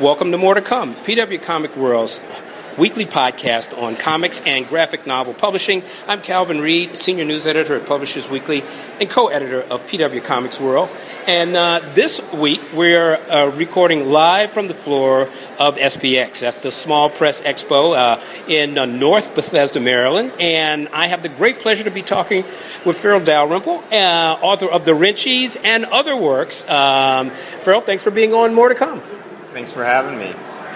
Welcome to More to Come, PW Comic World's weekly podcast on comics and graphic novel publishing. I'm Calvin Reid, senior news editor at Publishers Weekly and co-editor of PW Comics World. And uh, this week we're uh, recording live from the floor of SPX. That's the Small Press Expo uh, in uh, North Bethesda, Maryland. And I have the great pleasure to be talking with Farrell Dalrymple, uh, author of The Wrenchies and other works. Um, Farrell, thanks for being on More to Come. Thanks for having me.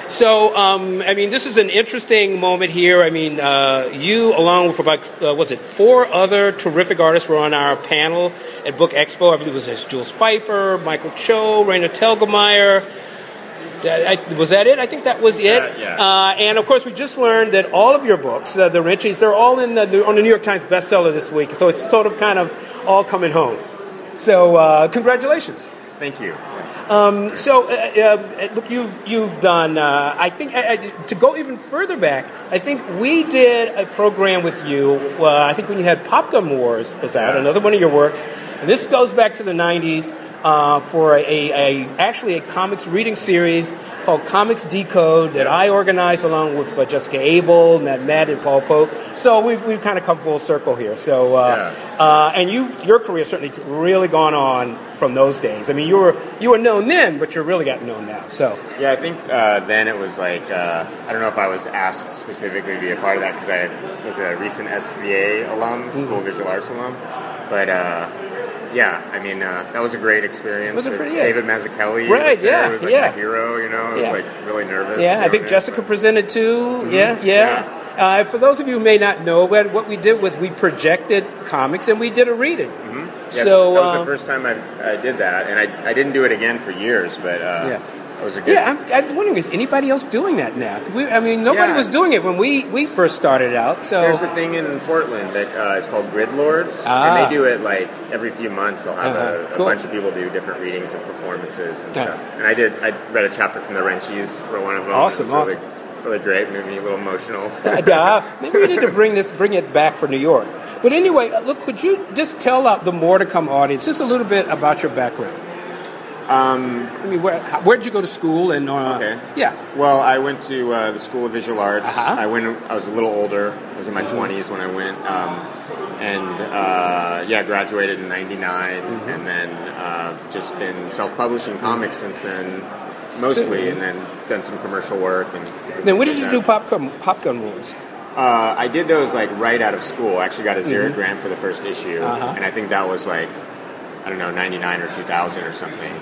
So, um, I mean, this is an interesting moment here. I mean, uh, you, along with about, uh, was it four other terrific artists, were on our panel at Book Expo. I believe it was Jules Feiffer, Michael Cho, Raina Telgemeier. I, was that it? I think that was it. Yeah, yeah. Uh, and of course, we just learned that all of your books, uh, the Wrenchies, they're all in the, on the New York Times bestseller this week. So it's sort of kind of all coming home. So uh, congratulations. Thank you. Um, so, uh, uh, look, you've you've done. Uh, I think uh, to go even further back, I think we did a program with you. Uh, I think when you had Popgun Wars was out, another one of your works, and this goes back to the '90s uh, for a, a, actually a comics reading series called Comics Decode that I organized along with uh, Jessica Abel, Matt Matt, and Paul Pope. So we've, we've kind of come full circle here. So uh, Yeah. Uh, and you your career certainly really gone on from those days. I mean, you were you were known then, but you're really gotten known now. So Yeah, I think uh, then it was like uh, I don't know if I was asked specifically to be a part of that because I was a recent SVA alum, Mm-hmm. School of Visual Arts alum. But uh, yeah, I mean uh, that was a great experience. Was it pretty- yeah. David Mazzucchelli, Right, was yeah, was like yeah. my hero. You know, I was Yeah. like really nervous. yeah, I think Jessica but- presented too. Yeah, yeah. Yeah. Uh, for those of you who may not know, what we did was we projected comics and we did a reading. Yeah, so that was uh, the first time I, I did that, and I, I didn't do it again for years. But uh, Yeah. it was a good. Yeah, I'm, I'm wondering is anybody else doing that now? We, I mean, nobody Yeah. was doing it when we, we first started out. So There's a thing in Portland that uh, is called Grid Lords, Ah. and they do it like every few months. They'll have Uh-huh. a, a Cool. bunch of people do different readings and performances and Yeah. stuff. And I did. I read a chapter from the Wrenchies for one of them. Awesome, was really, awesome. Really great. Made me a little emotional. uh, maybe we need to bring this, bring it back for New York. But anyway, uh, look, could you just tell uh, the more to come audience just a little bit about your background? um, I mean, where where did you go to school? And uh, Okay. yeah, well, I went to uh, the School of Visual Arts. Uh-huh. I went. I was a little older. I was in my 20s when I went. Um, and uh, yeah, graduated in '99, Mm-hmm. and then uh, just been self-publishing comics since then, mostly, and then done some commercial work. And then when did you do. Popgun Popgun Wars? Uh, I did those like right out of school. I actually got a Xeric grant for the first issue, Mm-hmm. Uh-huh. and I think that was like I don't know '99 or 2000 or something.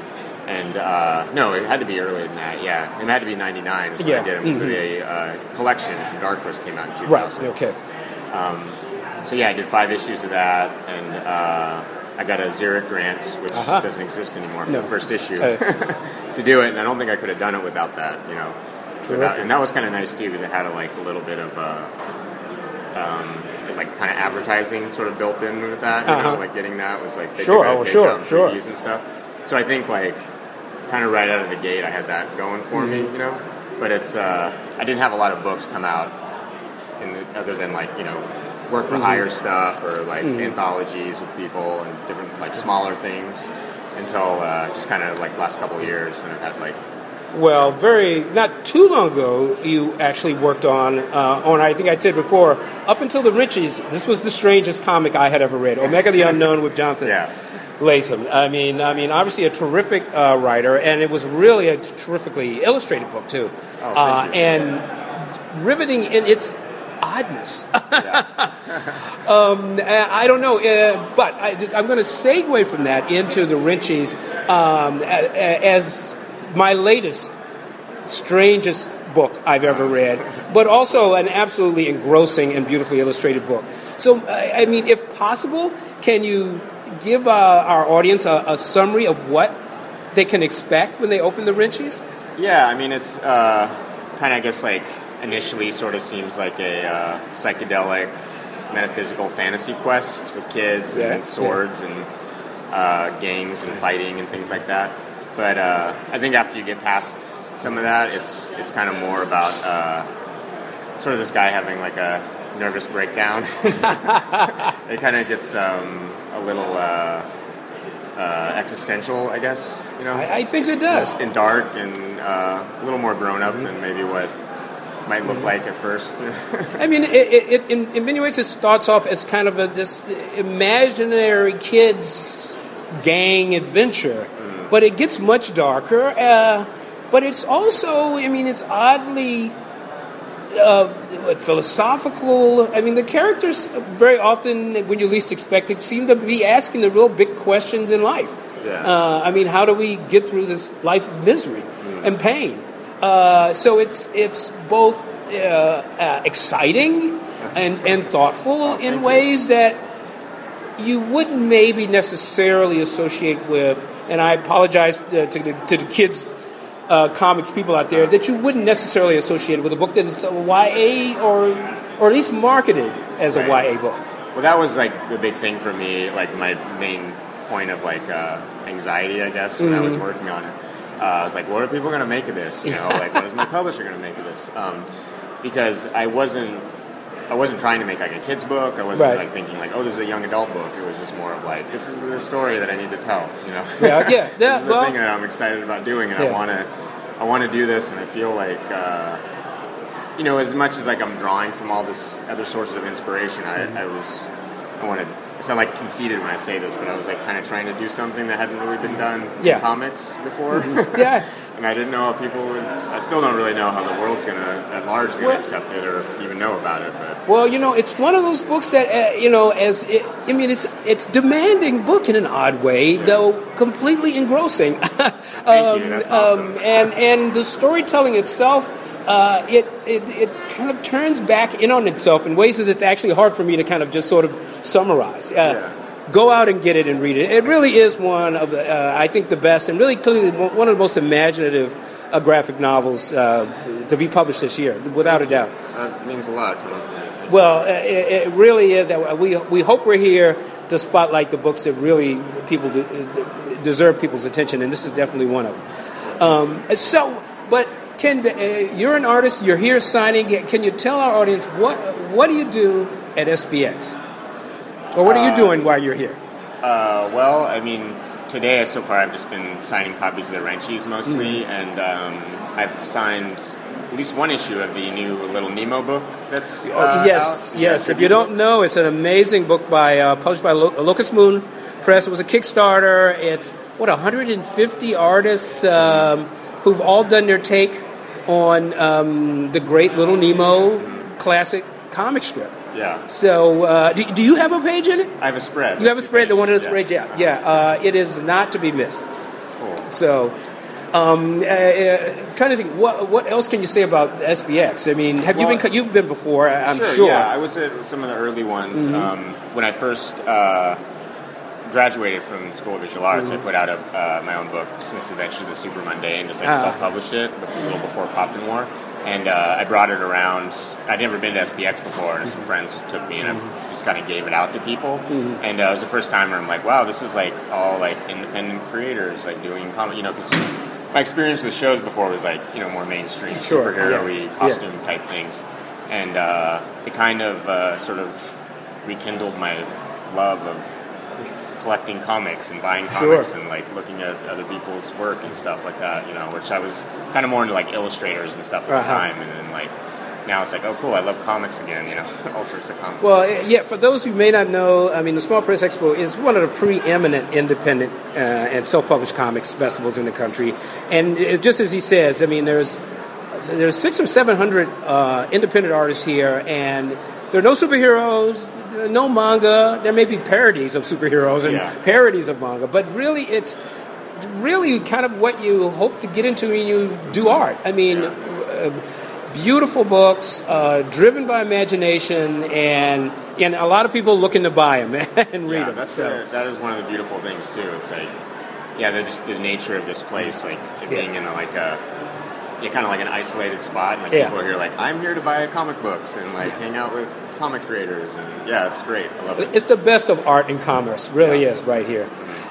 And uh, no, it had to be earlier than that. Yeah, it had to be '99. So Yeah, I did it. Mhm. a uh, collection from Dark Horse came out in 2000. Right. Okay. So yeah, I did five issues of that, and uh, I got a Xeric grant, which Uh-huh. doesn't exist anymore for No. the first issue, to do it. And I don't think I could have done it without that, you know. So that, and that was kind of nice too, because it had a, like a little bit of uh, um, like kind of advertising sort of built in with that. You Uh-huh. know, like getting that was like Sure, oh, sure, sure. previews and stuff. So I think like kind of right out of the gate, I had that going for me, Mm-hmm. you know. But it's uh, I didn't have a lot of books come out in the, other than like you know work Mm-hmm. for hire stuff or like anthologies with people and different like smaller things until uh, just kind of like last couple of years and I've had like Well, very not too long ago, you actually worked on uh, on. I think I said before, up until the Wrenchies, this was the strangest comic I had ever read. Omega the Unknown with Jonathan Yeah. Lethem. I mean, I mean, obviously a terrific uh, writer, and it was really a terrifically illustrated book too, Oh, uh, and riveting in its oddness. um, I don't know, uh, but I, I'm going to segue from that into the Wrenchies um, as my latest strangest book I've ever read, but also an absolutely engrossing and beautifully illustrated book. So, I I mean, if possible, can you give uh, our audience a, a summary of what they can expect when they open the Wrenchies? Yeah, I mean, it's uh, kind of, I guess, like initially sort of seems like a uh, psychedelic, metaphysical fantasy quest with kids Yeah, and swords and uh, gangs and fighting and things like that. But uh, I think after you get past some of that, it's it's kind of more about uh, sort of this guy having like a nervous breakdown. it kind of gets um, a little. Uh, uh, existential, I guess. You know, I, I think it does. and dark and uh, a little more grown up than maybe what might look like at first. I mean, it, it, it, in, in many ways, it starts off as kind of a, this imaginary kids gang adventure, but it gets much darker. Uh, but it's also, I mean, it's oddly uh, philosophical. I mean, the characters very often, when you least expect it, seem to be asking the real big questions in life. Yeah. Uh, I mean, how do we get through this life of misery and pain? Uh, so it's it's both uh, uh, exciting and, and thoughtful in you. ways that you wouldn't maybe necessarily associate with. And I apologize uh, to, the, to the kids. Uh, comics people out there that you wouldn't necessarily associate with a book that's a YA or or at least marketed as a Right. YA book. Well, that was like the big thing for me, like my main point of like uh, anxiety, I guess, when I was working on it. Uh, I was like, what are people going to make of this? You know, like what is my publisher going to make of this? Um, because I wasn't, I wasn't trying to make like a kids book. I wasn't Right. like thinking like, oh, this is a young adult book. It was just more of like, this is the story that I need to tell. You know, Yeah, yeah, this yeah, is the well- thing that I'm excited about doing, and Yeah. I want to, I want to do this, and I feel like. Uh, you know, as much as like I'm drawing from all this other sources of inspiration, I, I was, I wanted. I sound like conceited when I say this, but I was like kind of trying to do something that hadn't really been done Yeah. in comics before. Yeah. and I didn't know how people would. I still don't really know how the world's gonna, at large, is gonna Well- accept it or even know about it. But Well, you know, it's one of those books that uh, you know, as it, I mean, it's it's demanding book in an odd way, though completely engrossing. Thank you, that's awesome. um, and and the storytelling itself, uh, it, it it kind of turns back in on itself in ways that it's actually hard for me to kind of just sort of summarize. Uh, Yeah. Go out and get it and read it. It really is one of the, uh, I think, the best and really clearly one of the most imaginative uh, graphic novels uh, to be published this year, without a doubt. that means a lot. Well, it, it really is that we we hope we're here to spotlight the books that really people de- deserve people's attention, and this is definitely one of them. Um, so, but Ken, uh, you're an artist. You're here signing. Can you tell our audience what what do you do at SPX, or what are you doing while you're here? Uh, well, I mean, today so far I've just been signing copies of the Wrenchies mostly, Mm-hmm. and um, I've signed at least one issue of the new Little Nemo book that's uh, Oh, yes, out. yes. Yeah, If you don't know, it's an amazing book by uh, published by Lo- Locust Moon Press. It was a Kickstarter. It's what 150 artists um, who've all done their take on um, the great Little Nemo classic comic strip. yeah, So, uh, do, do you have a page in it? I have a spread. You have a spread, the one of the Yeah. spread, yeah, yeah. Uh, it is not to be missed. Cool. So, um, uh, uh, trying to think, what what else can you say about SPX? I mean, have you been you've been before? I'm sure, sure. Yeah, I was at some of the early ones. Mm-hmm. Um, when I first uh, graduated from the School of Visual Arts, Mm-hmm. I put out a, uh, my own book, Smith's Adventure to the Super Mundane, just like Ah. self-published it before, a little before Pop Gun War. And uh, I brought it around. I'd never been to SPX before, and Mm-hmm. some friends took me, and I just kind of gave it out to people. And uh, it was the first time where I'm like, wow, this is like all like independent creators like doing comic, you know, because my experience with shows before was like you know more mainstream Sure, superhero-y yeah, costume type things, and uh, it kind of uh, sort of rekindled my love of collecting comics and buying Sure. comics and like looking at other people's work and stuff like that. You know, which I was kind of more into like illustrators and stuff at Uh-huh. the time, and then like now it's like, oh cool, I love comics again. You know, all sorts of comics. Well, eh, yeah, for those who may not know, I mean, the Small Press Expo is one of the preeminent independent uh, and self-published comics festivals in the country. And it, just as he says, I mean, there's there's six or seven hundred uh, independent artists here, and there are no superheroes, no manga. There may be parodies of superheroes and Yeah. parodies of manga, but really, it's really kind of what you hope to get into when you do art. I mean. Uh, beautiful books, uh, driven by imagination, and and a lot of people looking to buy them and read yeah, them. that's so. the, that is one of the beautiful things too. It's like, yeah, the, just the nature of this place, like it being in a, like a, yeah, kind of like an isolated spot, and like Yeah. people are here, like I'm here to buy comic books and like hang out with comic creators, and yeah, it's great. I love it. It's the best of art and commerce, really Yeah. is right here.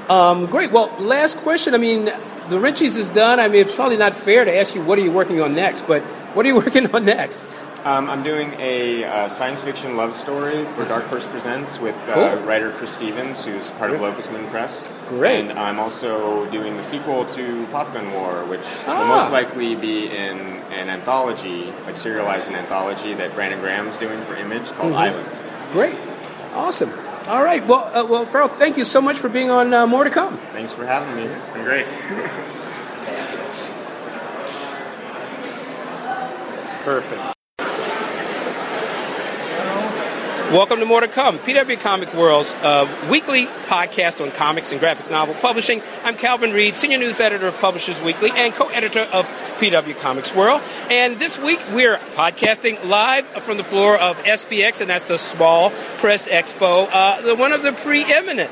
Um, great. Well, last question. I mean, the Wrenchies is done. I mean, it's probably not fair to ask you what are you working on next, but What are you working on next? Um, I'm doing a uh, science fiction love story for Dark Horse Presents with uh, Cool. writer Chris Stevens, who's part of Locust Moon Press. Great. And I'm also doing the sequel to Pop Gun War, which Ah. will most likely be in an anthology, like serialized an anthology that Brandon Graham's doing for Image called Mm-hmm. Island. Great. Awesome. All right. Well, uh, well, Farrell, thank you so much for being on uh, More to Come. Thanks for having me. It's been great. Fabulous. Perfect. Welcome to More to Come, PW Comic World's uh, weekly podcast on comics and graphic novel publishing. I'm Calvin Reid, senior news editor of Publishers Weekly and co-editor of PW Comics World. And this week we're podcasting live from the floor of SPX, and that's the Small Press Expo, uh, the one of the preeminent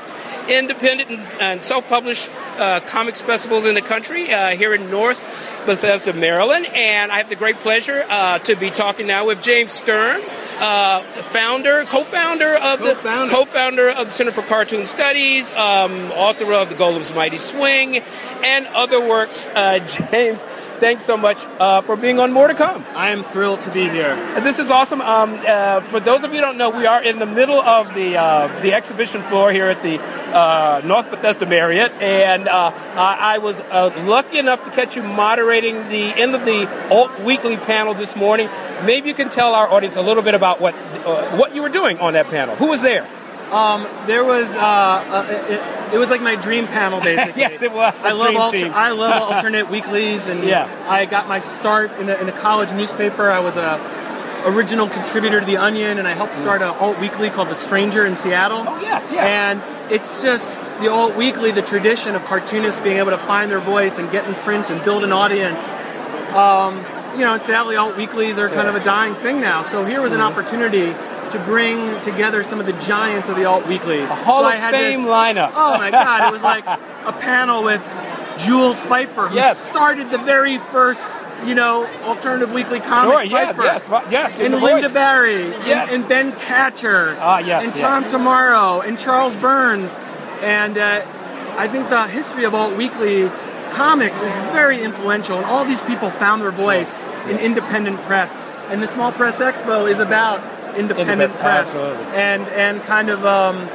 independent and, self-published uh, comics festivals in the country uh, here in North Bethesda, Maryland. And I have the great pleasure uh, to be talking now with James Sturm, uh, founder, co-founder of Co-founder. the co-founder of the Center for Cartoon Studies, um, author of The Golem's Mighty Swing, and other works. Uh, James, thanks so much uh, for being on More to Come. I am thrilled to be here. This is awesome. Um, uh, for those of you who don't know, we are in the middle of the uh, the exhibition floor here at the uh, North Bethesda Marriott, and uh, I I was uh, lucky enough to catch you moderating the end of the Alt Weekly panel this morning. Maybe you can tell our audience a little bit about what uh, what you were doing on that panel. Who was there? Um, there was uh, uh, it, it was like my dream panel basically. Yes, it was a I love alter-. I love alternate weeklies, and Yeah. I got my start in a, in a college newspaper. I was a original contributor to the Onion, and I helped start an alt weekly called The Stranger in Seattle. Oh, yes, yeah. And it's just the alt weekly, the tradition of cartoonists being able to find their voice and get in print and build an audience. Um, you know, sadly, alt weeklies are kind of a dying thing now. So here was an Mm-hmm. opportunity to bring together some of the giants of the alt weekly. A Hall so of I had Fame this, lineup. Oh my God! It was like a panel with Jules Feiffer, who Yes. started the very first, you know, alternative weekly comic. Sure, yeah, Feiffer. yes, yes, in and Lynda voice. Barry, Yes. and, and Ben Katchor, Ah, yes, and yeah. Tom Tomorrow, and Charles Burns, and uh, I think the history of alt weekly comics is very influential, and all these people found their voice in independent press. And the Small Press Expo is about independent press absolutely. and and kind of um,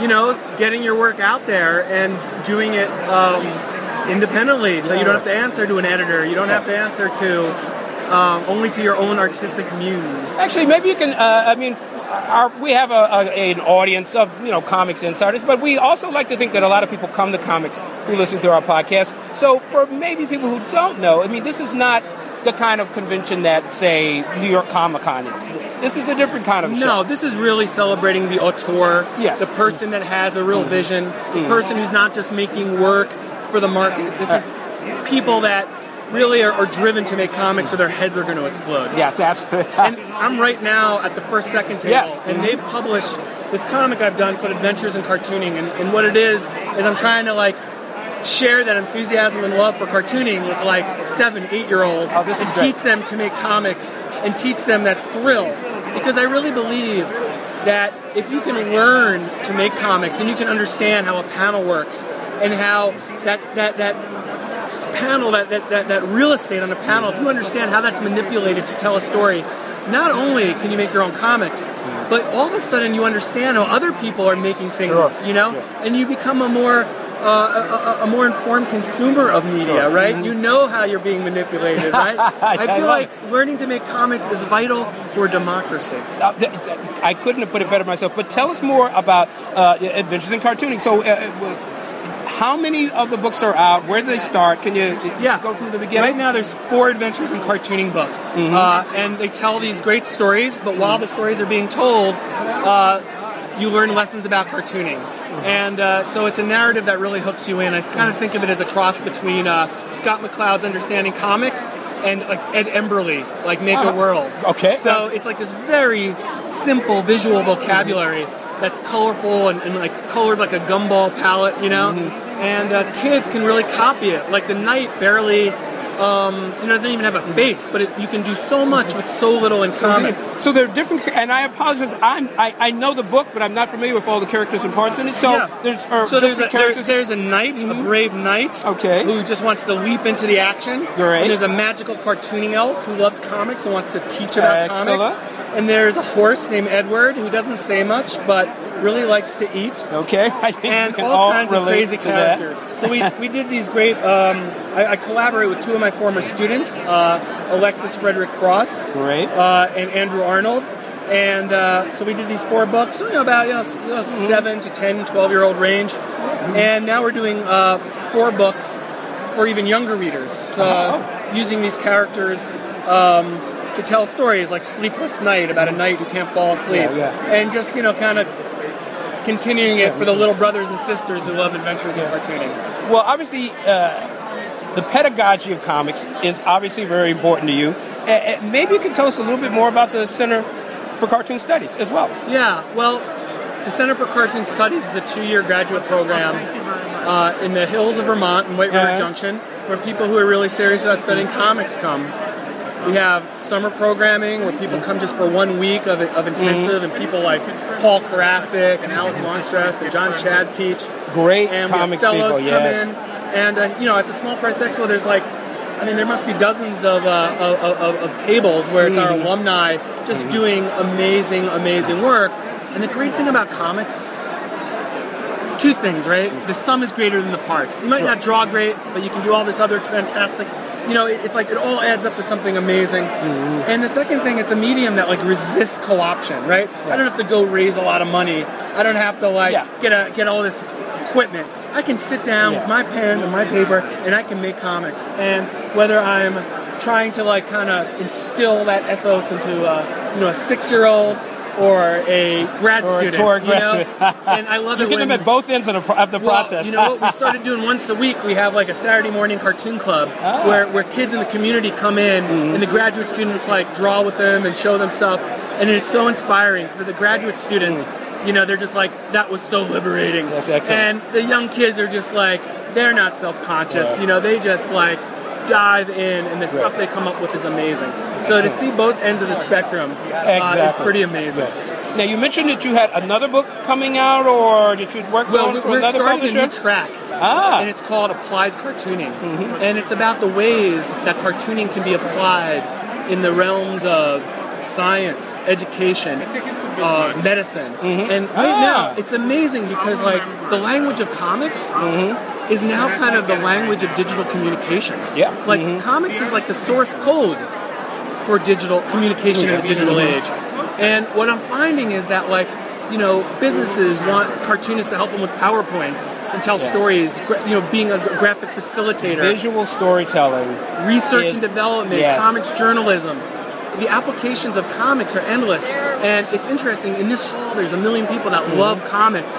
you know getting your work out there and doing it um, independently. So you don't have to answer to an editor. You don't have to answer to um, only to your own artistic muse. Actually, maybe you can. Uh, I mean, our, we have a, a, an audience of you know comics insiders, but we also like to think that a lot of people come to comics who listen to our podcast. So, for maybe people who don't know, I mean, this is not the kind of convention that, say, New York Comic Con is. This is a different kind of No, show. No, this is really celebrating the auteur, Yes. the person that has a real mm-hmm. vision, the mm-hmm. person who's not just making work for the market. This is uh. people that really are, are driven to make comics or their heads are going to explode. Yeah, it's absolutely. and I'm right now at the first second table, Yes. and mm-hmm. they've published this comic I've done called Adventures in Cartooning, and, and what it is is I'm trying to like share that enthusiasm and love for cartooning with like seven, eight year olds, Oh, this and great. teach them to make comics and teach them that thrill, because I really believe that if you can learn to make comics and you can understand how a panel works and how that that that panel, that, that, that, that real estate on a panel, if you understand how that's manipulated to tell a story, not only can you make your own comics, but all of a sudden you understand how other people are making things, Sure. you know, and you become a more uh, a, a, a more informed consumer of media, Sure. right? You know how you're being manipulated, right? I I feel love like learning to make comics is vital for democracy. Uh, th- th- I couldn't have put it better myself. But tell us more about uh, Adventures in Cartooning. So, uh, uh, how many of the books are out? Where do they start? Can you Yeah. go from the beginning? Right now, there's four adventures in cartooning book, uh, and they tell these great stories. But while the stories are being told, uh, you learn lessons about cartooning, and uh, so it's a narrative that really hooks you in. I kind of think of it as a cross between uh, Scott McCloud's Understanding Comics and like Ed Emberley, like Make a World. okay. So it's like this very simple visual vocabulary that's colorful and, and like colored like a gumball palette, you know. And uh, kids can really copy it. Like the knight barely Um, you know, it doesn't even have a face, but it, you can do so much with so little in comics. So there are different, and I apologize. I'm I, I know the book, but I'm not familiar with all the characters and parts in it. So Yeah. there's are so there's a, there, there's a knight, a brave knight, Okay. who just wants to leap into the action. Great. And there's a magical cartooning elf who loves comics and wants to teach about Excellent. comics. And there's a horse named Edward who doesn't say much but really likes to eat. okay, I think and we can all all kinds of crazy to that. characters. So we, we did these great. Um, I, I collaborate with two of my former students, uh, Alexis Frederick-Frost, Great. uh, and Andrew Arnold. And uh, so we did these four books, you know, about you know, you know, Mm-hmm. seven to 10, 12 year old range. And now we're doing uh, four books for even younger readers, so, Oh. using these characters um, to tell stories like Sleepless Night about a knight who can't fall asleep, Yeah, yeah. and just you know, kind of continuing it for the little brothers and sisters who love adventures and cartooning. Well, obviously, uh, the pedagogy of comics is obviously very important to you. Uh, maybe you can tell us a little bit more about the Center for Cartoon Studies as well. Yeah, well, the Center for Cartoon Studies is a two-year graduate program uh, in the hills of Vermont in White River Yeah. Junction, where people who are really serious about studying comics come. We have summer programming where people come just for one week of, of intensive, and people like Paul Karasik and Alec Longstreth and Jon Chad teach. Great and comics fellows people, come yes. in, and uh, you know, at the Small Press Expo, there's like, I mean, there must be dozens of uh, of, of, of tables where it's our Mm-hmm. alumni just doing amazing, amazing work. And the great thing about comics, two things, right? The sum is greater than the parts. You might not draw great, but you can do all this other fantastic. You know, it- it's like it all adds up to something amazing. Mm-hmm. And the second thing, it's a medium that like resists co-option, right? I don't have to go raise a lot of money. I don't have to like Yeah. get a get all this equipment. I can sit down Yeah. with my pen and my paper, and I can make comics. And whether I'm trying to like kind of instill that ethos into a, you know a six year old or a grad Or a student, tour you know? graduate. and I love You it get when them at both ends of the, of the well, process. You know what? We started doing once a week. We have like a Saturday morning cartoon club Ah. where, where kids in the community come in Mm-hmm. and the graduate students like draw with them and show them stuff. And it's so inspiring for the graduate students. You know, they're just like, that was so liberating. That's excellent. And the young kids are just like, they're not self conscious. You know, they just like dive in and the stuff they come up with is amazing. So to see both ends of the spectrum uh, is pretty amazing. Now you mentioned that you had another book coming out, or that you'd worked Well, on we- for we're another starting publisher. a new track, Ah. and it's called Applied Cartooning, and it's about the ways that cartooning can be applied in the realms of science, education, uh, medicine, and right Ah. now it's amazing because like the language of comics. Is now kind of the language of digital communication. Yeah. Like mm-hmm. comics is like the source code for digital communication in the digital mm-hmm. age. And what I'm finding is that like you know businesses want cartoonists to help them with PowerPoints and tell stories. gra- You know, being a graphic facilitator, Visual storytelling. research is- and development, yes. comics journalism. The applications of comics are endless, and it's interesting. In this hall, there's a million people that mm-hmm. love comics,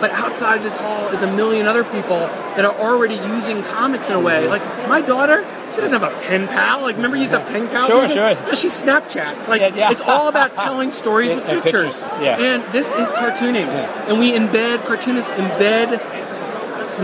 but outside this hall is a million other people that are already using comics in a way. Like my daughter, she doesn't have a pen pal. Like remember, you used a pen pal. Sure, sure. No, She Snapchats. Like Yeah, yeah. it's all about telling stories with And pictures. pictures, yeah. And this is cartooning, and we embed cartoonists embed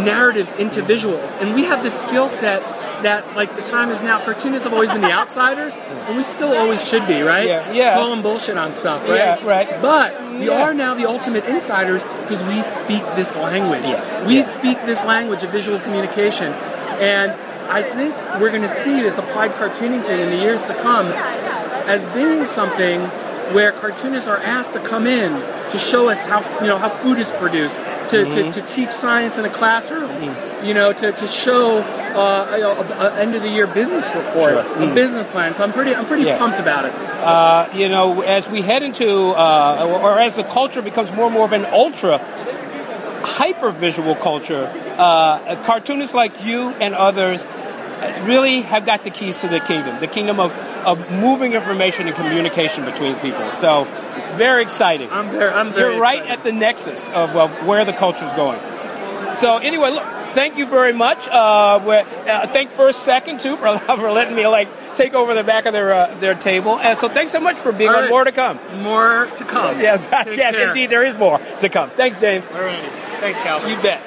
narratives into visuals. And we have this skill set that, like, the time is now. Cartoonists have always been the outsiders, and we still always should be, right? Yeah, yeah. Call them bullshit on stuff, right? Yeah, right. But we Yeah. are now the ultimate insiders because we speak this language. Yes, We yeah. speak this language of visual communication. And I think we're going to see this applied cartooning thing in the years to come as being something where cartoonists are asked to come in to show us how you know how food is produced, to, Mm-hmm. to, to teach science in a classroom, you know, to, to show uh, you know, a, a end of the year business report, Sure. a business plan. So I'm pretty I'm pretty Yeah. pumped about it. Uh, you know, as we head into, uh, or, or as the culture becomes more and more of an ultra hyper visual culture, uh, cartoonists like you and others uh, really have got the keys to the kingdom, the kingdom of, of moving information and communication between people. So, very exciting. I'm very I'm very You're right excited. at the nexus of, of where the culture's going. So anyway, look, thank you very much. Uh, uh, thank First Second too for, for letting me like take over the back of their uh, their table. And so thanks so much for being All on. right. More to come. More to come. Yes, Take yes, care. indeed, there is more to come. Thanks, James. All right. Thanks, Cal. You bet.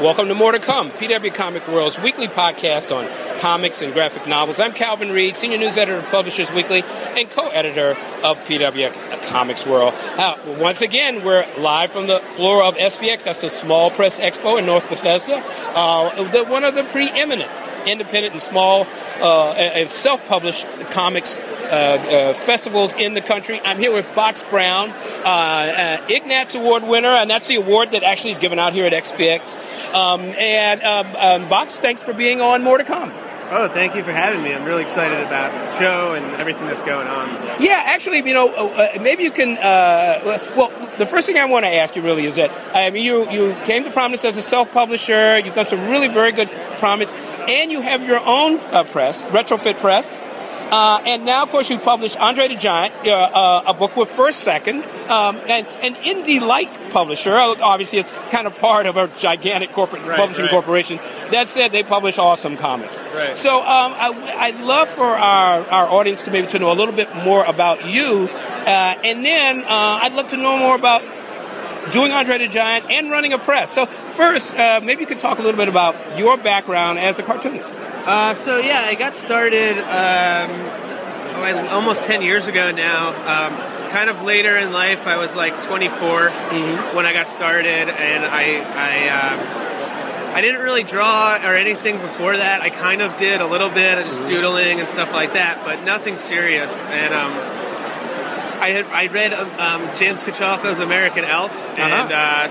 Welcome to More to Come, PW Comic World's weekly podcast on comics and graphic novels. I'm Calvin Reid, senior news editor of Publishers Weekly and co-editor of PW Comics World. Uh, once again, we're live from the floor of SPX. That's the Small Press Expo in North Bethesda. Uh, the, one of the preeminent independent and small uh, and self-published comics uh, uh, festivals in the country. I'm here with Box Brown, uh, uh, Ignatz Award winner, and that's the award that actually is given out here at SPX. Um, and um, um, Box, thanks for being on More to Come. Oh, thank you for having me. I'm really excited about the show and everything that's going on. Yeah, actually, you know, uh, uh maybe you can. Uh, well, the first thing I want to ask you really is that I mean, you you came to Prominence as a self-publisher. You've done some really very good Prominence, and you have your own uh, press, Retrofit Press. Uh, and now, of course, you published Andre the Giant, uh, uh, a book with First Second, um, and an indie-like publisher. Uh, obviously, it's kind of part of a gigantic corporate right, publishing right. corporation. That said, they publish awesome comics. Right. So, um, I, would love for our, our audience to maybe to know a little bit more about you, uh, and then uh, I'd love to know more about doing Andre the Giant and running a press. So, first, maybe you could talk a little bit about your background as a cartoonist. Uh, so yeah, I got started um, almost 10 years ago now. Um, kind of later in life, I was like 24 mm-hmm. when I got started, and I I, um, I didn't really draw or anything before that. I kind of did a little bit, of just mm-hmm. doodling and stuff like that, but nothing serious. And um, I had I read um, James Kochalka's American Elf, uh-huh. and uh,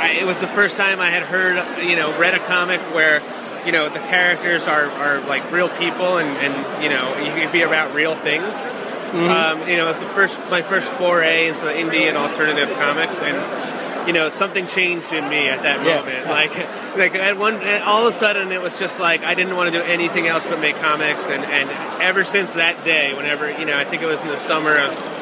I, it was the first time I had heard you know read a comic where you know the characters are, are like real people and, and you know you can be about real things. Mm-hmm. Um, you know, it's the first my first foray into indie and alternative comics, and you know something changed in me at that yeah. moment. Like, like at one, all of a sudden it was just like I didn't want to do anything else but make comics, and and ever since that day, whenever you know, I think it was in the summer of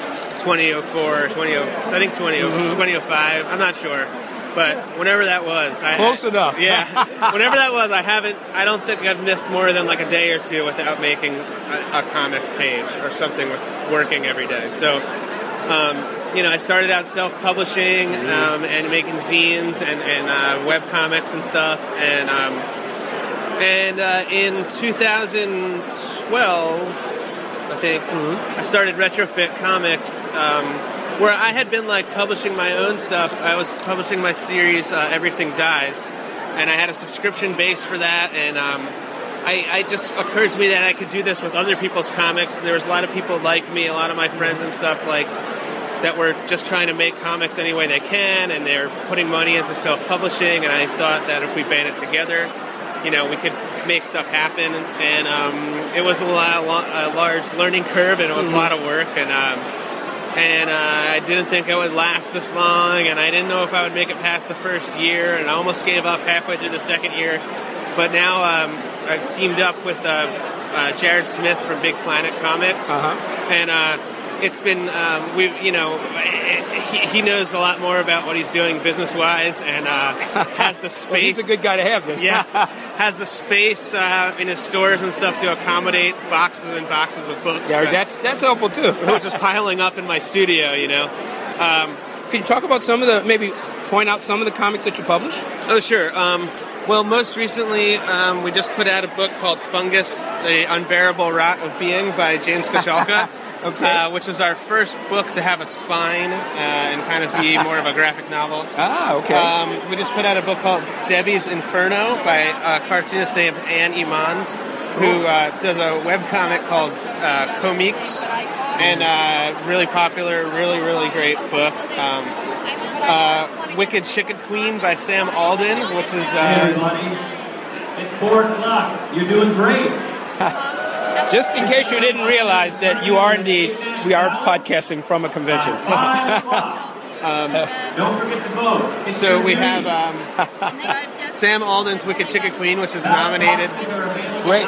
2004 or 20, I think 20, mm-hmm. 2005, I'm not sure but whenever that was, I, close enough. yeah, whenever that was, I haven't. I don't think I've missed more than like a day or two without making a, a comic page or something with working every day. So, um, you know, I started out self-publishing mm-hmm. um, and making zines and, and uh, web comics and stuff, and um, and uh, in 2012, I think mm-hmm. I started Retrofit Comics. Um, where I had been like publishing my own stuff. I was publishing my series uh, Everything Dies, and I had a subscription base for that. And um, I, I, just occurred to me that I could do this with other people's comics. And there was a lot of people like me, a lot of my friends and stuff like that were just trying to make comics any way they can, and they're putting money into self-publishing. And I thought that if we band it together, you know, we could make stuff happen. And um, it was a, lot, a, large learning curve, and it was mm-hmm. a lot of work. And um, and uh, I didn't think I would last this long, and I didn't know if I would make it past the first year, and I almost gave up halfway through the second year. But now um, I've teamed up with uh, uh, Jared Smith from Big Planet Comics, uh-huh. and uh, it's been um, we you know he, he, knows a lot more about what he's doing business wise and uh, has the space. well, he's a good guy to have. Then. yes, has the space uh, in his stores and stuff to accommodate boxes and boxes of books. Yeah, that's that's helpful too. which is piling up in my studio. You know. Um, Can you talk about some of the maybe point out some of the comics that you publish? Oh sure. Um, well, most recently, um, we just put out a book called Fungus, The Unbearable Rot of Being by James Kochalka. Okay. Uh, which was our first book to have a spine uh, and kind of be more of a graphic novel. Ah, okay. Um, we just put out a book called Debbie's Inferno by a cartoonist named Anne Emond, who uh, does a web comic called uh, Comics, and uh, really popular, really, really great book. Um, uh, Wicked Chicken Queen by Sam Alden, which is. Uh, hey everybody, it's four o'clock. You're doing great. Just in case you didn't realize that you are indeed, we are podcasting from a convention. um, Don't forget to vote. so we have um, Sam Alden's Wicked Chicken Queen, which is nominated. Great.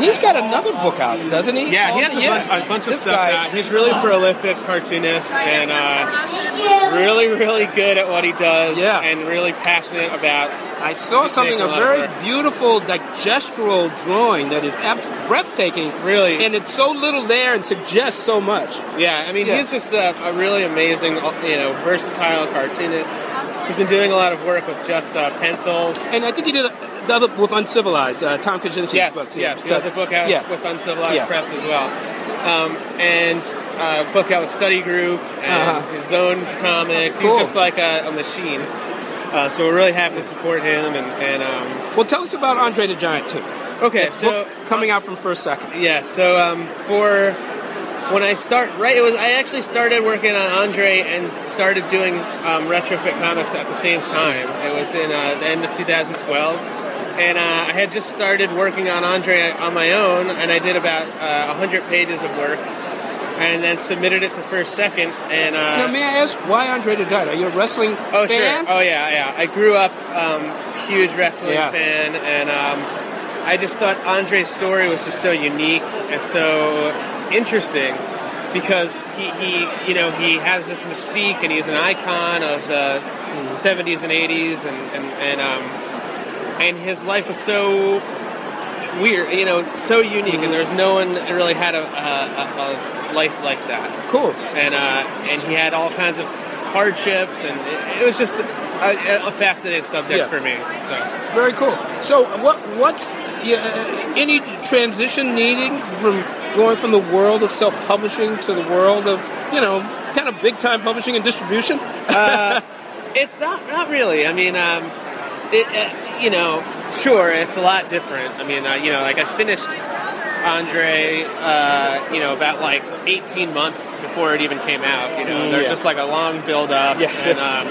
He's got another book out, doesn't he? Yeah, he has a, yeah. bunch, a bunch of this stuff guy. out. He's really prolific cartoonist and uh, really, really good at what he does. Yeah. And really passionate about. I saw something, a very beautiful, like gestural drawing that is absolutely breathtaking. Really. And it's so little there and suggests so much. Yeah, I mean, yeah. he's just a, a really amazing, you know, versatile cartoonist he's been doing a lot of work with just uh, pencils. And I think he did a, the other with Uncivilized, uh, Tom Kaczynski's Yes, books. yes. He So- has a book out yeah. with Uncivilized Yeah. Press as well, um, and uh, book out with Study Group and Uh-huh. his own comics. Cool. He's just like a, a machine. Uh, so we're really happy to support him. And, and um, Well, tell us about Andre the Giant too. okay, so coming out from First Second. Yeah, so um, for when I start, right, it was I actually started working on Andre and started doing um, retrofit comics at the same time. It was in uh, the end of 2012, and uh, I had just started working on Andre on my own, and I did about uh, 100 pages of work, and then submitted it to First Second, and. Uh, now, may I ask why Andre the Giant? Are you a wrestling Oh fan? sure. Oh yeah, yeah. I grew up um, huge wrestling Yeah. fan, and um, I just thought Andre's story was just so unique and so interesting because he, he, you know, he has this mystique and he's an icon of the 70s and 80s, and and and, um, and his life was so weird, you know, so unique, and there's no one that really had a, a, a, a life like that Cool. and uh, and he had all kinds of hardships, and it, it was just a, a fascinating subject Yeah. for me. So Very cool. So, what what's yeah, any transition needing from going from the world of self-publishing to the world of you know kind of big time publishing and distribution? it's not not really. I mean, um, it uh, you know, sure, it's a lot different. I mean, uh, you know, like I finished Andre, uh, you know, about like 18 months before it even came out. You know, Mm, there's yeah. just like a long build up. Yes, and, yes. Um,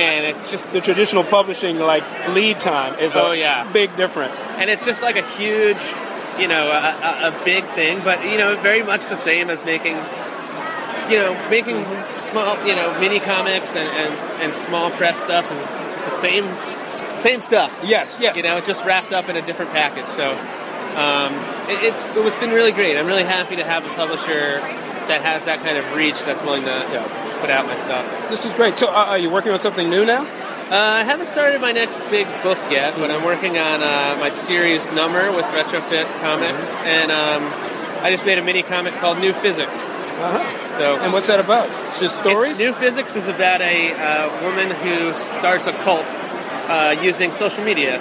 and it's just The traditional publishing like lead time is Oh, a yeah. big difference. and it's just like a huge, you know, a, a, a big thing, but you know, very much the same as making, you know, making small, you know, mini comics and, and, and small press stuff is the same, same stuff. Yes, yeah. You know, just wrapped up in a different package. So um, it, it's it was been really great. I'm really happy to have a publisher that has that kind of reach that's willing to Yeah. put out my stuff. This is great. So, uh, are you working on something new now? Uh, I haven't started my next big book yet, but I'm working on uh, my series number with Retrofit Comics, and um, I just made a mini comic called New Physics. Uh-huh. So, And what's that about? It's just stories. It's- New Physics is about a uh, woman who starts a cult uh, using social media.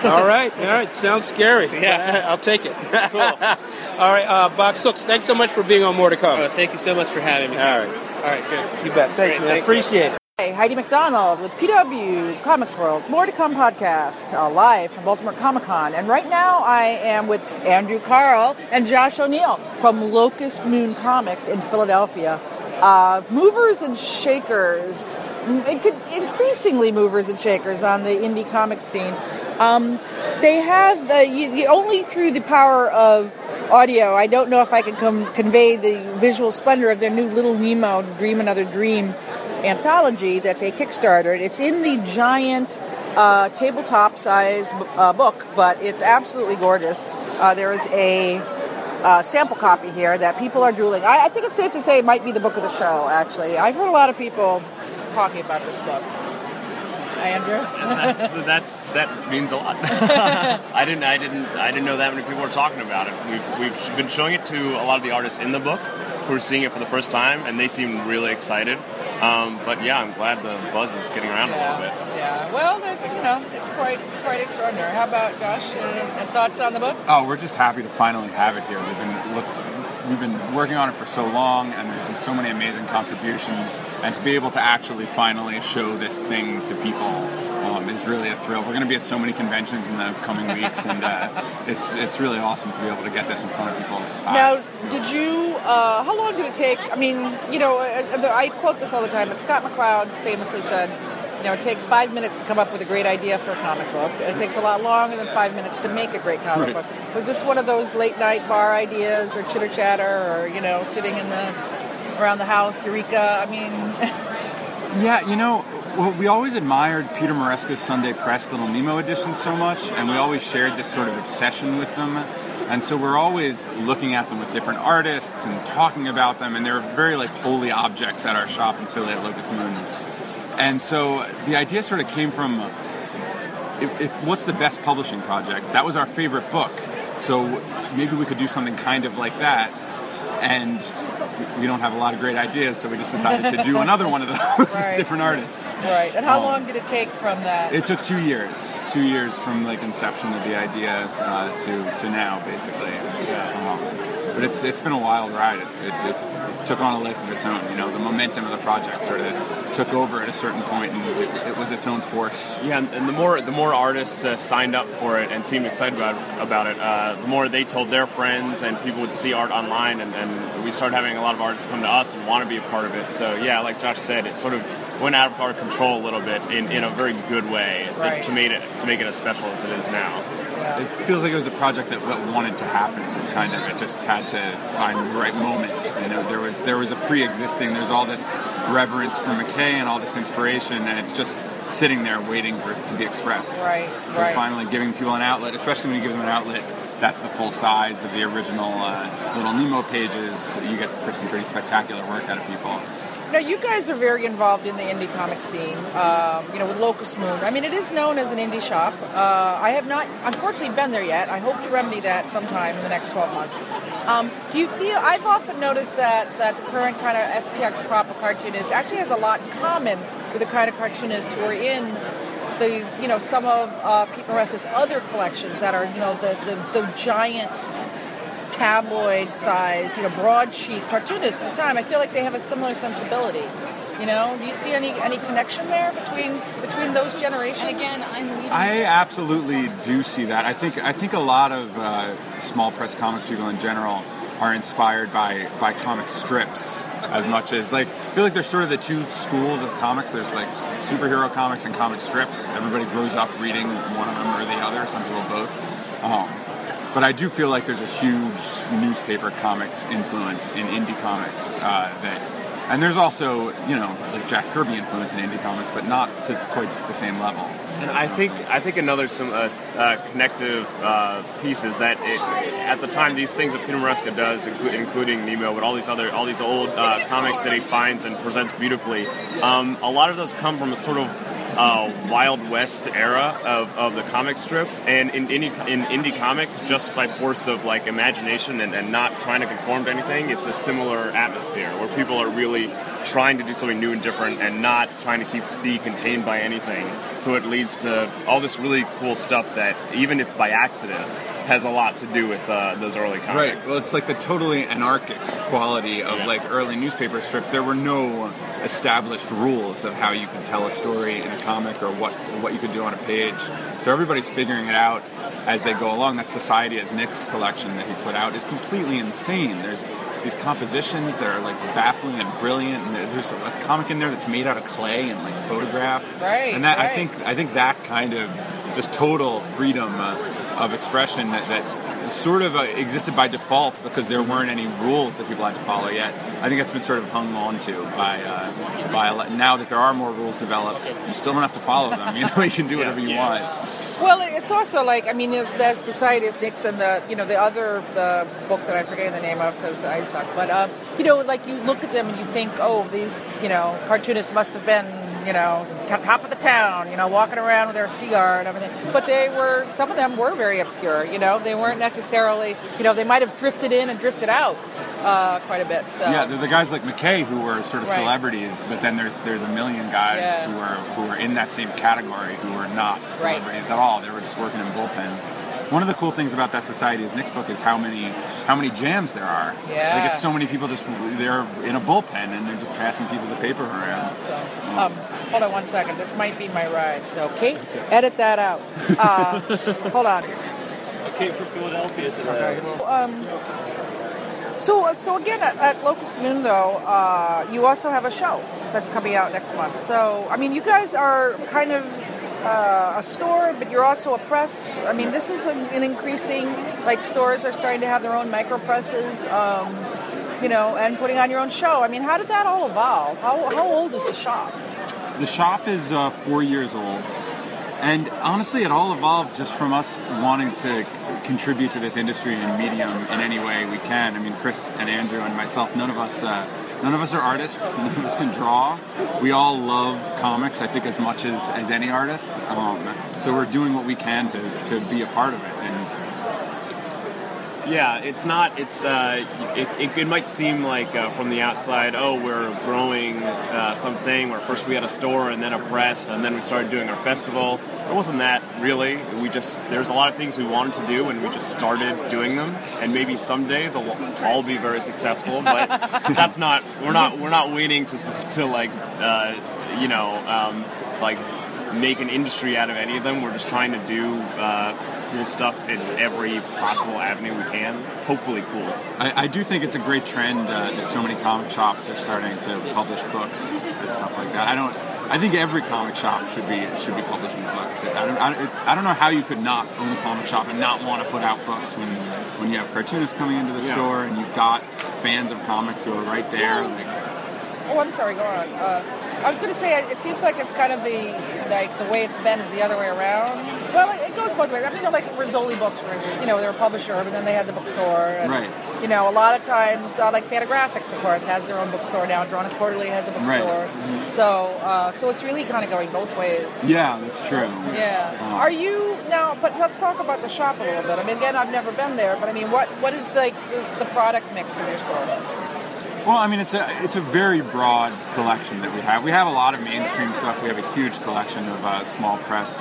all right, all right. Sounds scary. Yeah. I'll take it. Cool. all right, uh, Box Hooks. Thanks so much for being on More to Come. Oh, thank you so much for having me. All right, All right, good. you bet. Thanks, Great, man. thank you. Appreciate it. Hey, Heidi MacDonald with PW Comics World's More to Come podcast, uh, live from Baltimore Comic Con. And right now I am with Andrew Carl and Josh O'Neill from Locust Moon Comics in Philadelphia. Uh, movers and shakers, increasingly movers and shakers on the indie comic scene. Um, they have, uh, you, only through the power of audio, I don't know if I can com- convey the visual splendor of their new Little Nemo Dream Another Dream anthology that they kickstarted. It's in the giant uh, tabletop size uh, book, but it's absolutely gorgeous. Uh, there is a uh, sample copy here that people are drooling. I, I think it's safe to say it might be the book of the show. Actually, I've heard a lot of people talking about this book. Andrew, that's, that's that means a lot. I didn't I didn't I didn't know that many people were talking about it. We've we've been showing it to a lot of the artists in the book who are seeing it for the first time, and they seem really excited. Um, but yeah, I'm glad the buzz is getting around a little bit. yeah. Well, there's you know, it's quite quite extraordinary. How about Josh? Uh, thoughts on the book? Oh, we're just happy to finally have it here. We've been look, we've been working on it for so long, and there's been so many amazing contributions, and to be able to actually finally show this thing to people um, is really a thrill. We're going to be at so many conventions in the coming weeks, and uh, it's it's really awesome to be able to get this in front of people's eyes. Now, did you? Uh, how long did it take? I mean, you know, I, I quote this all the time, but Scott McCloud famously said, "You know, it takes five minutes to come up with a great idea for a comic book. It takes a lot longer than five minutes to make a great comic Right. book." Was this one of those late night bar ideas, or chitter chatter, or you know, sitting in the around the house, eureka? I mean, Yeah, you know, well, we always admired Peter Maresca's Sunday Press Little Nemo edition so much, and we always shared this sort of obsession with them. And so we're always looking at them with different artists and talking about them, and they're very like holy objects at our shop in Philly at Locust Moon. And so the idea sort of came from if, if what's the best publishing project? That was our favorite book. So maybe we could do something kind of like that. and we don't have a lot of great ideas, so we just decided to do another one of those Right. different artists. Right. And how Um, long did it take from that? It took two years, two years from like inception of the idea uh, to to now, basically. Um, but it's it's been a wild ride. It, it, it took on a life of its own. You know, the momentum of the project sort of took over at a certain point, and it, it was its own force. Yeah, and- and the more the more artists uh, signed up for it and seemed excited about about it, uh, the more they told their friends and people would see art online, and, and we started having a lot of artists come to us and want to be a part of it. So yeah, like Josh said, it sort of went out of our control a little bit in, in a very good way Right. to make it to make it as special as it is now. It feels like it was a project that wanted to happen. Kind of, it just had to find the right moment. You know, there was there was a pre-existing. There's all this reverence for McCay and all this inspiration, and it's just sitting there waiting for it to be expressed. Right, So right. finally, giving people an outlet, especially when you give them an outlet that's the full size of the original uh, Little Nemo pages, you get some pretty spectacular work out of people. Now, you guys are very involved in the indie comic scene, um, you know, with Locust Moon. I mean, it is known as an indie shop. Uh, I have not, unfortunately, been there yet. I hope to remedy that sometime in the next 12 months. Um, do you feel, I've often noticed that, that the current kind of SPX crop of cartoonists actually has a lot in common with the kind of cartoonists who are in the, you know, some of uh, Pete Maresca's other collections that are, you know, the, the, the giant tabloid size, you know, broadsheet cartoonists at the time. I feel like they have a similar sensibility. You know, do you see any any connection there between between those generations? And again, I'm leaving. I absolutely do see that. I think I think a lot of uh, small press comics people in general are inspired by by comic strips as much as like I feel like there's sort of the two schools of comics. There's like superhero comics and comic strips. Everybody grows up reading one of them or the other. Some people both. Um, but I do feel like there's a huge newspaper comics influence in indie comics uh, that. And there's also, you know, like Jack Kirby influence in indie comics, but not to quite the same level. And I think I think another some uh, uh, connective uh, piece is that it, at the time these things that Peter Maresca does, inclu- including Nemo, but all these other all these old uh, comics that he finds and presents beautifully, um, a lot of those come from a sort of uh, Wild West era of, of the comic strip, and in indie, in indie comics, just by force of like imagination and, and not trying to conform to anything, it's a similar atmosphere where people are really trying to do something new and different and not trying to keep be contained by anything. So it leads to all this really cool stuff that, even if by accident, has a lot to do with uh, those early comics. Right. Well, it's like the totally anarchic quality of Yeah. like early newspaper strips. There were no established rules of how you could tell a story in a comic or what what you could do on a page. So everybody's figuring it out as they go along. That Society Is Nix collection that he put out is completely insane. There's these compositions that are like baffling and brilliant, and there's a comic in there that's made out of clay and like photographed. Right, And that I think I think that kind of just total freedom uh, of expression that, that sort of uh, existed by default because there weren't any rules that people had to follow yet. I think that's been sort of hung on to by uh, by a now that there are more rules developed. You still don't have to follow them. You know, you can do whatever you want. Well, it's also like I mean, it's that Society is Nixon, the you know the other the book that I'm forgetting the name of because I suck. But um, you know, like you look at them and you think, oh, these you know cartoonists must have been you know top of the town, you know, walking around with their cigar and everything. But they were some of them were very obscure. You know, they weren't necessarily you know they might have drifted in and drifted out uh, quite a bit. So Yeah, the guys like McCay who were sort of Right. celebrities, but then there's there's a million guys Yeah. who are who are in that same category who were not Right. celebrities at all. They were just working in bullpens. One of the cool things about that Society Is Nix book is how many how many jams there are. Yeah. Like it's so many people just they're in a bullpen and they're just passing pieces of paper around. So, um, hold on one second. This might be my ride. So, Kate, edit that out. Uh, hold on. Okay, for Philadelphia today. Um, so, so again, at, at Locust Moon, though, uh, you also have a show that's coming out next month. So, I mean, you guys are kind of uh, a store, but you're also a press. I mean, this is an, an increasing, like, stores are starting to have their own micro presses, um, you know, and putting on your own show. I mean, how did that all evolve? How, how old is the shop? The shop is uh, four years old, and honestly, it all evolved just from us wanting to contribute to this industry and medium in any way we can. I mean, Chris and Andrew and myself, none of us, uh, none of us are artists. None of us can draw. We all love comics, I think, as much as, as any artist. Um, so we're doing what we can to, to be a part of it, Yeah, it's not. It's uh, it, it, it might seem like uh, from the outside, oh, we're growing uh, something. Where first we had a store and then a press, and then we started doing our festival. It wasn't that really. We just there's a lot of things we wanted to do, and we just started doing them. And maybe someday they'll all be very successful. But that's not. We're not. We're not waiting to to like uh, you know um, like make an industry out of any of them. We're just trying to do uh, cool stuff in every possible avenue we can. Hopefully, cool. I, I do think it's a great trend uh, that so many comic shops are starting to publish books and stuff like that. I don't. I think every comic shop should be should be publishing books. I don't, I, don't- I don't know how you could not own a comic shop and not want to put out books when when you have cartoonists coming into the Yeah. store and you've got fans of comics who are right there. Like, Oh, I'm sorry. Go on. Uh, I was going to say it seems like it's kind of the like the way it's been is the other way around. Well, it, it goes both ways. I mean, you know, like Rizzoli Books, for instance. You know, they're a publisher, but then they had the bookstore. And, Right. You know, a lot of times, uh, like Fantagraphics, of course, has their own bookstore now. Drawn and Quarterly has a bookstore. Right. bookstore. So, uh, so it's really kind of going both ways. yeah, that's true. Yeah. Uh, Are you now? But let's talk about the shop a little bit. I mean, again, I've never been there, but I mean, what what is like this the product mix of your store? Well, I mean, it's a it's a very broad collection that we have. We have a lot of mainstream stuff. We have a huge collection of uh, small press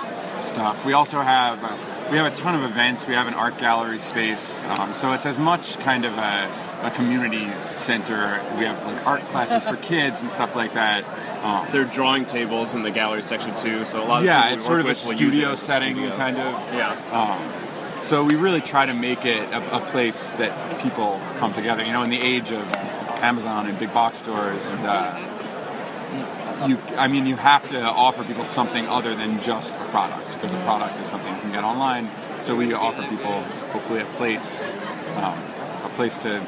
stuff. We also have uh, we have a ton of events. We have an art gallery space, um, so it's as much kind of a, a community center. We have like art classes for kids and stuff like that. Um, There are drawing tables in the gallery section too, so a lot of yeah, it's sort of a with it studio as a setting, studio. kind of. Yeah. So we really try to make it a, a place that people come together. You know, in the age of Amazon and big box stores, and uh, you, I mean, you have to offer people something other than just a product because a product is something you can get online. So we offer people hopefully a place, um, a place to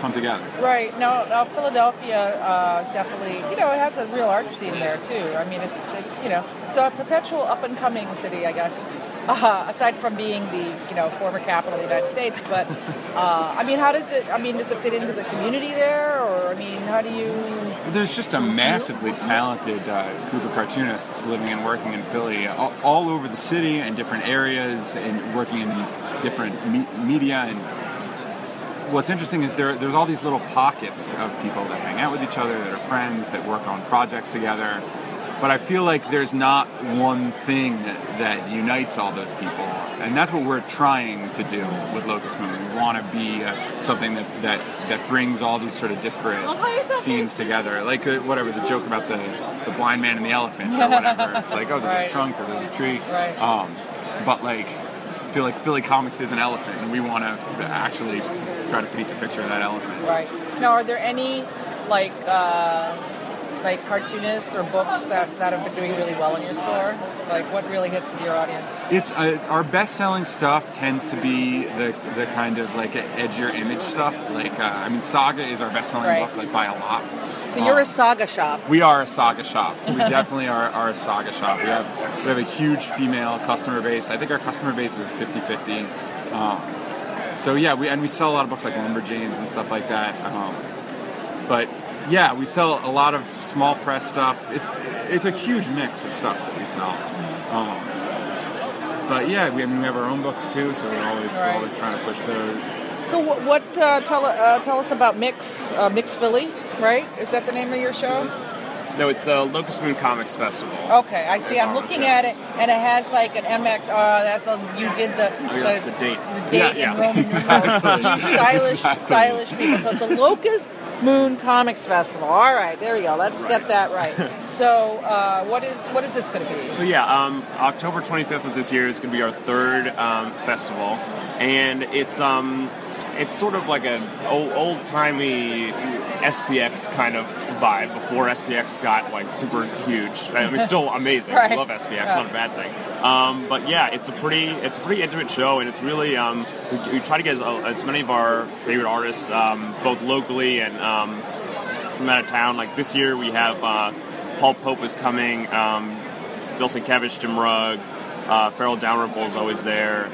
come together. Right. Now, now Philadelphia uh, is definitely, you know, it has a real art scene there too. I mean, it's, it's you know, it's a perpetual up and coming city, I guess. Uh, aside from being the, you know, former capital of the United States, but uh, I mean, how does it? I mean, does it fit into the community there, or I mean, how do you? There's just a massively talented uh, group of cartoonists living and working in Philly, all, all over the city and different areas, and working in different me- media. And what's interesting is there, there's all these little pockets of people that hang out with each other, that are friends, that work on projects together. But I feel like there's not one thing that, that unites all those people, and that's what we're trying to do with Locust Moon. We want to be uh, something that, that that brings all these sort of disparate scenes together, like uh, whatever the joke about the, the blind man and the elephant or whatever. It's like oh, there's Right. a trunk or there's a tree. Right. Um, but like, I feel like Philly Comics is an elephant, and we want to actually try to paint a picture of that elephant. Right. Now, are there any like uh, like cartoonists or books that, that have been doing really well in your store? Like, what really hits with your audience? It's uh, our best-selling stuff tends to be the the kind of like edgier image stuff. Like uh, I mean, Saga is our best-selling Right. book, like by a lot. So you're Um, a saga shop. We are a Saga shop. We definitely are, are a Saga shop. We have we have a huge female customer base. I think our customer base is 50-50. Um, so yeah, we and we sell a lot of books like Lumberjanes and stuff like that. Um, but yeah, we sell a lot of small press stuff. It's it's a huge mix of stuff that we sell. Um, but yeah, we, I mean, we have our own books too, so we're always Right. we're always trying to push those. So what, what uh, tell uh, tell us about Mix uh, Mix Philly, right? Is that the name of your show? No, it's the Locust Moon Comics Festival. Okay, I see. That's I'm looking at it, and it has like an MX. Uh, that's a, you did the Oh, yeah, that's the date. the date Yeah, in yeah. Roman numerals. you stylish, stylish people. So it's the Locust Moon Comics Festival. All right, there we go. Let's get that right. So uh, what is what is this going to be? So yeah, um, October 25th of this year is going to be our third um, festival, and it's um, it's sort of like an old, old timey SPX kind of vibe before SPX got like super huge. I mean, it's still amazing. Right. I love SPX, Yeah. not a bad thing. Um, but yeah, it's a pretty it's a pretty intimate show, and it's really um, we, we try to get as, as many of our favorite artists, um, both locally and um, from out of town. Like this year, we have uh, Paul Pope is coming, um, Bill Sienkiewicz, Jim Rugg, uh, Farel Dalrymple is always there.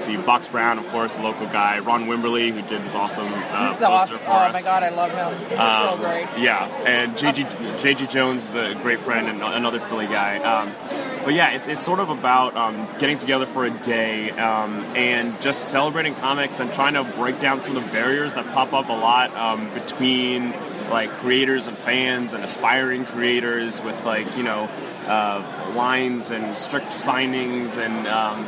See, Box Brown, of course, a local guy. Ron Wimberly, who did this awesome uh, He's poster awesome. for Oh my god, I love him. He's so Um, great. Yeah, and JG, JG Jones is a great friend and another Philly guy. Um, but yeah, it's, it's sort of about um, getting together for a day um, and just celebrating comics and trying to break down some of the barriers that pop up a lot um, between like creators and fans and aspiring creators with like you know uh, lines and strict signings and um,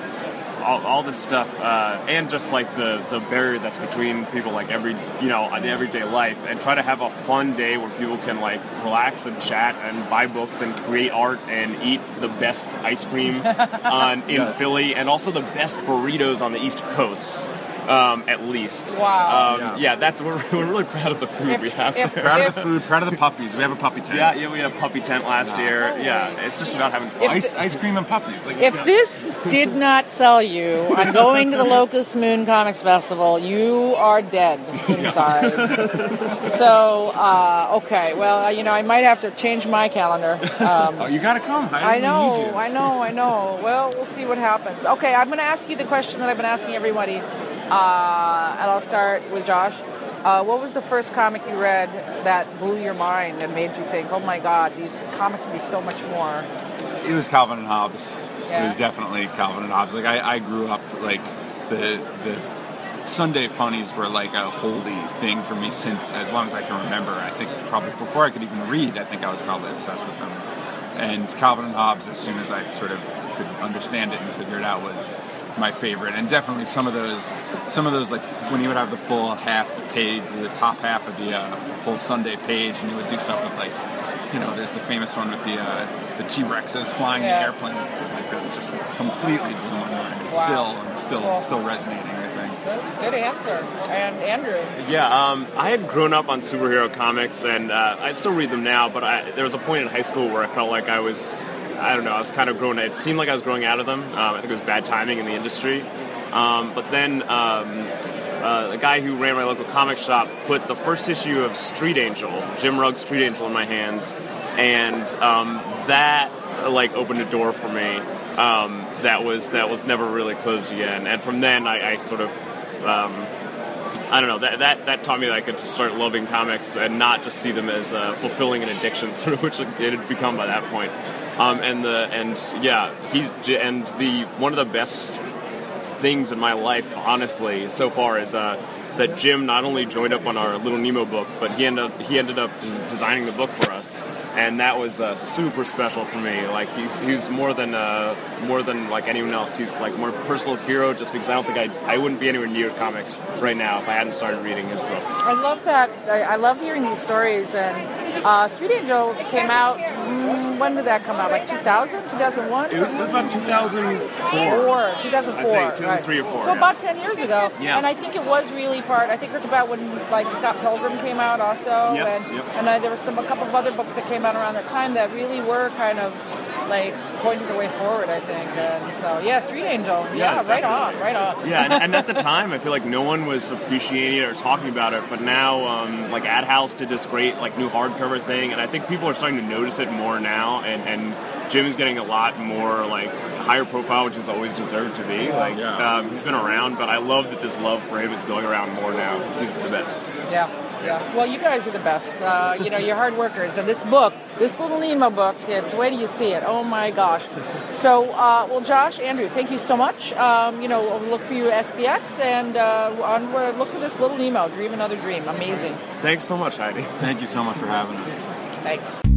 all, all this stuff, uh, and just like the, the barrier that's between people, like every you know, in everyday life, and try to have a fun day where people can like relax and chat and buy books and create art and eat the best ice cream on, in Yes. Philly, and also the best burritos on the East Coast. Um, at least, Wow. Um, Yeah. yeah. that's we're, we're really proud of the food If- we have if- there. Proud of the food, proud of the puppies. We have a puppy tent. Yeah, yeah, we had a puppy tent last year. Holy. Yeah, it's just about having fun. If Ice, ice cream and puppies. Like, If this did not sell you on going to the Locust Moon Comics Festival, you are dead inside. so, uh, okay, well, uh, you know, I might have to change my calendar. Um, oh, you gotta come. I We need know, you. I know, I know. Well, we'll see what happens. Okay, I'm going to ask you the question that I've been asking everybody, uh, and I'll start with Josh. Uh, what was the first comic you read that blew your mind and made you think, "Oh my God, these comics can be so much more"? It was Calvin and Hobbes. Yeah. It was definitely Calvin and Hobbes. Like I, I grew up like the the Sunday funnies were like a holy thing for me since as long as I can remember. I think probably before I could even read, I think I was probably obsessed with them. And Calvin and Hobbes, as soon as I sort of could understand it and figure it out, was my favorite. And definitely some of those, some of those like when he would have the full half page, the top half of the uh, whole Sunday page, and he would do stuff with like you know, there's the famous one with the uh, the T Rexes flying Yeah. the airplanes and stuff like that. It just completely blew my mind. It's Wow. still, it's still, Cool. still resonating. I think. Good, good answer. And Andrew, Yeah, um, I had grown up on superhero comics, and uh, I still read them now. But I, there was a point in high school where I felt like I was, I don't know, I was kind of growing. It seemed like I was growing out of them. Um, I think it was bad timing in the industry. Um, but then um, uh, the guy who ran my local comic shop put the first issue of Street Angel, Jim Rugg's Street Angel, in my hands, and um, that like opened a door for me. Um, that was that was never really closed again. And from then, I, I sort of I don't know. That, that that taught me that I could start loving comics and not just see them as uh, fulfilling an addiction, sort of which it had become by that point. Um, and the and yeah, he's and the one of the best things in my life, honestly, so far is uh, that Jim not only joined up on our Little Nemo book, but he ended up he ended up des- designing the book for us, and that was uh, super special for me. Like he's, he's more than uh, more than like anyone else. He's like more personal hero, just because I don't think I I wouldn't be anywhere near comics right now if I hadn't started reading his books. I love that. I, I love hearing these stories. And uh, Street Angel came out. When did that come out? Like 2000, 2001, It was about 2004. Four, 2004, I think, 2003 right. or four, So yeah. about 10 years ago. Yeah. And I think it was really part, I think that's about when like Scott Pilgrim came out also. Yep, And, yep. and uh, there was some a couple of other books that came out around that time that really were kind of like pointing the way forward, I think. And so, yeah, Street Angel. Yeah, Yeah, right on, right on. yeah, and, and at the time, I feel like no one was appreciating it or talking about it. But now, um, like AdHouse did this great like new hardcover thing, and I think people are starting to notice it more now. And, and Jim is getting a lot more like higher profile, which is always deserved to be. Like Yeah. um, he's been around, but I love that this love for him is going around more now because he's the best. Yeah, yeah. Well, you guys are the best. Uh, you know, you're hard workers. And this book, this little Nemo book, it's wait till you see it. Oh my gosh. So, uh, well, Josh, Andrew, thank you so much. Um, you know, we'll look for you at SPX and uh, on, uh, look for this little Nemo, Dream Another Dream. Amazing. Thanks so much, Heidi. Thank you so much for having us. Thanks.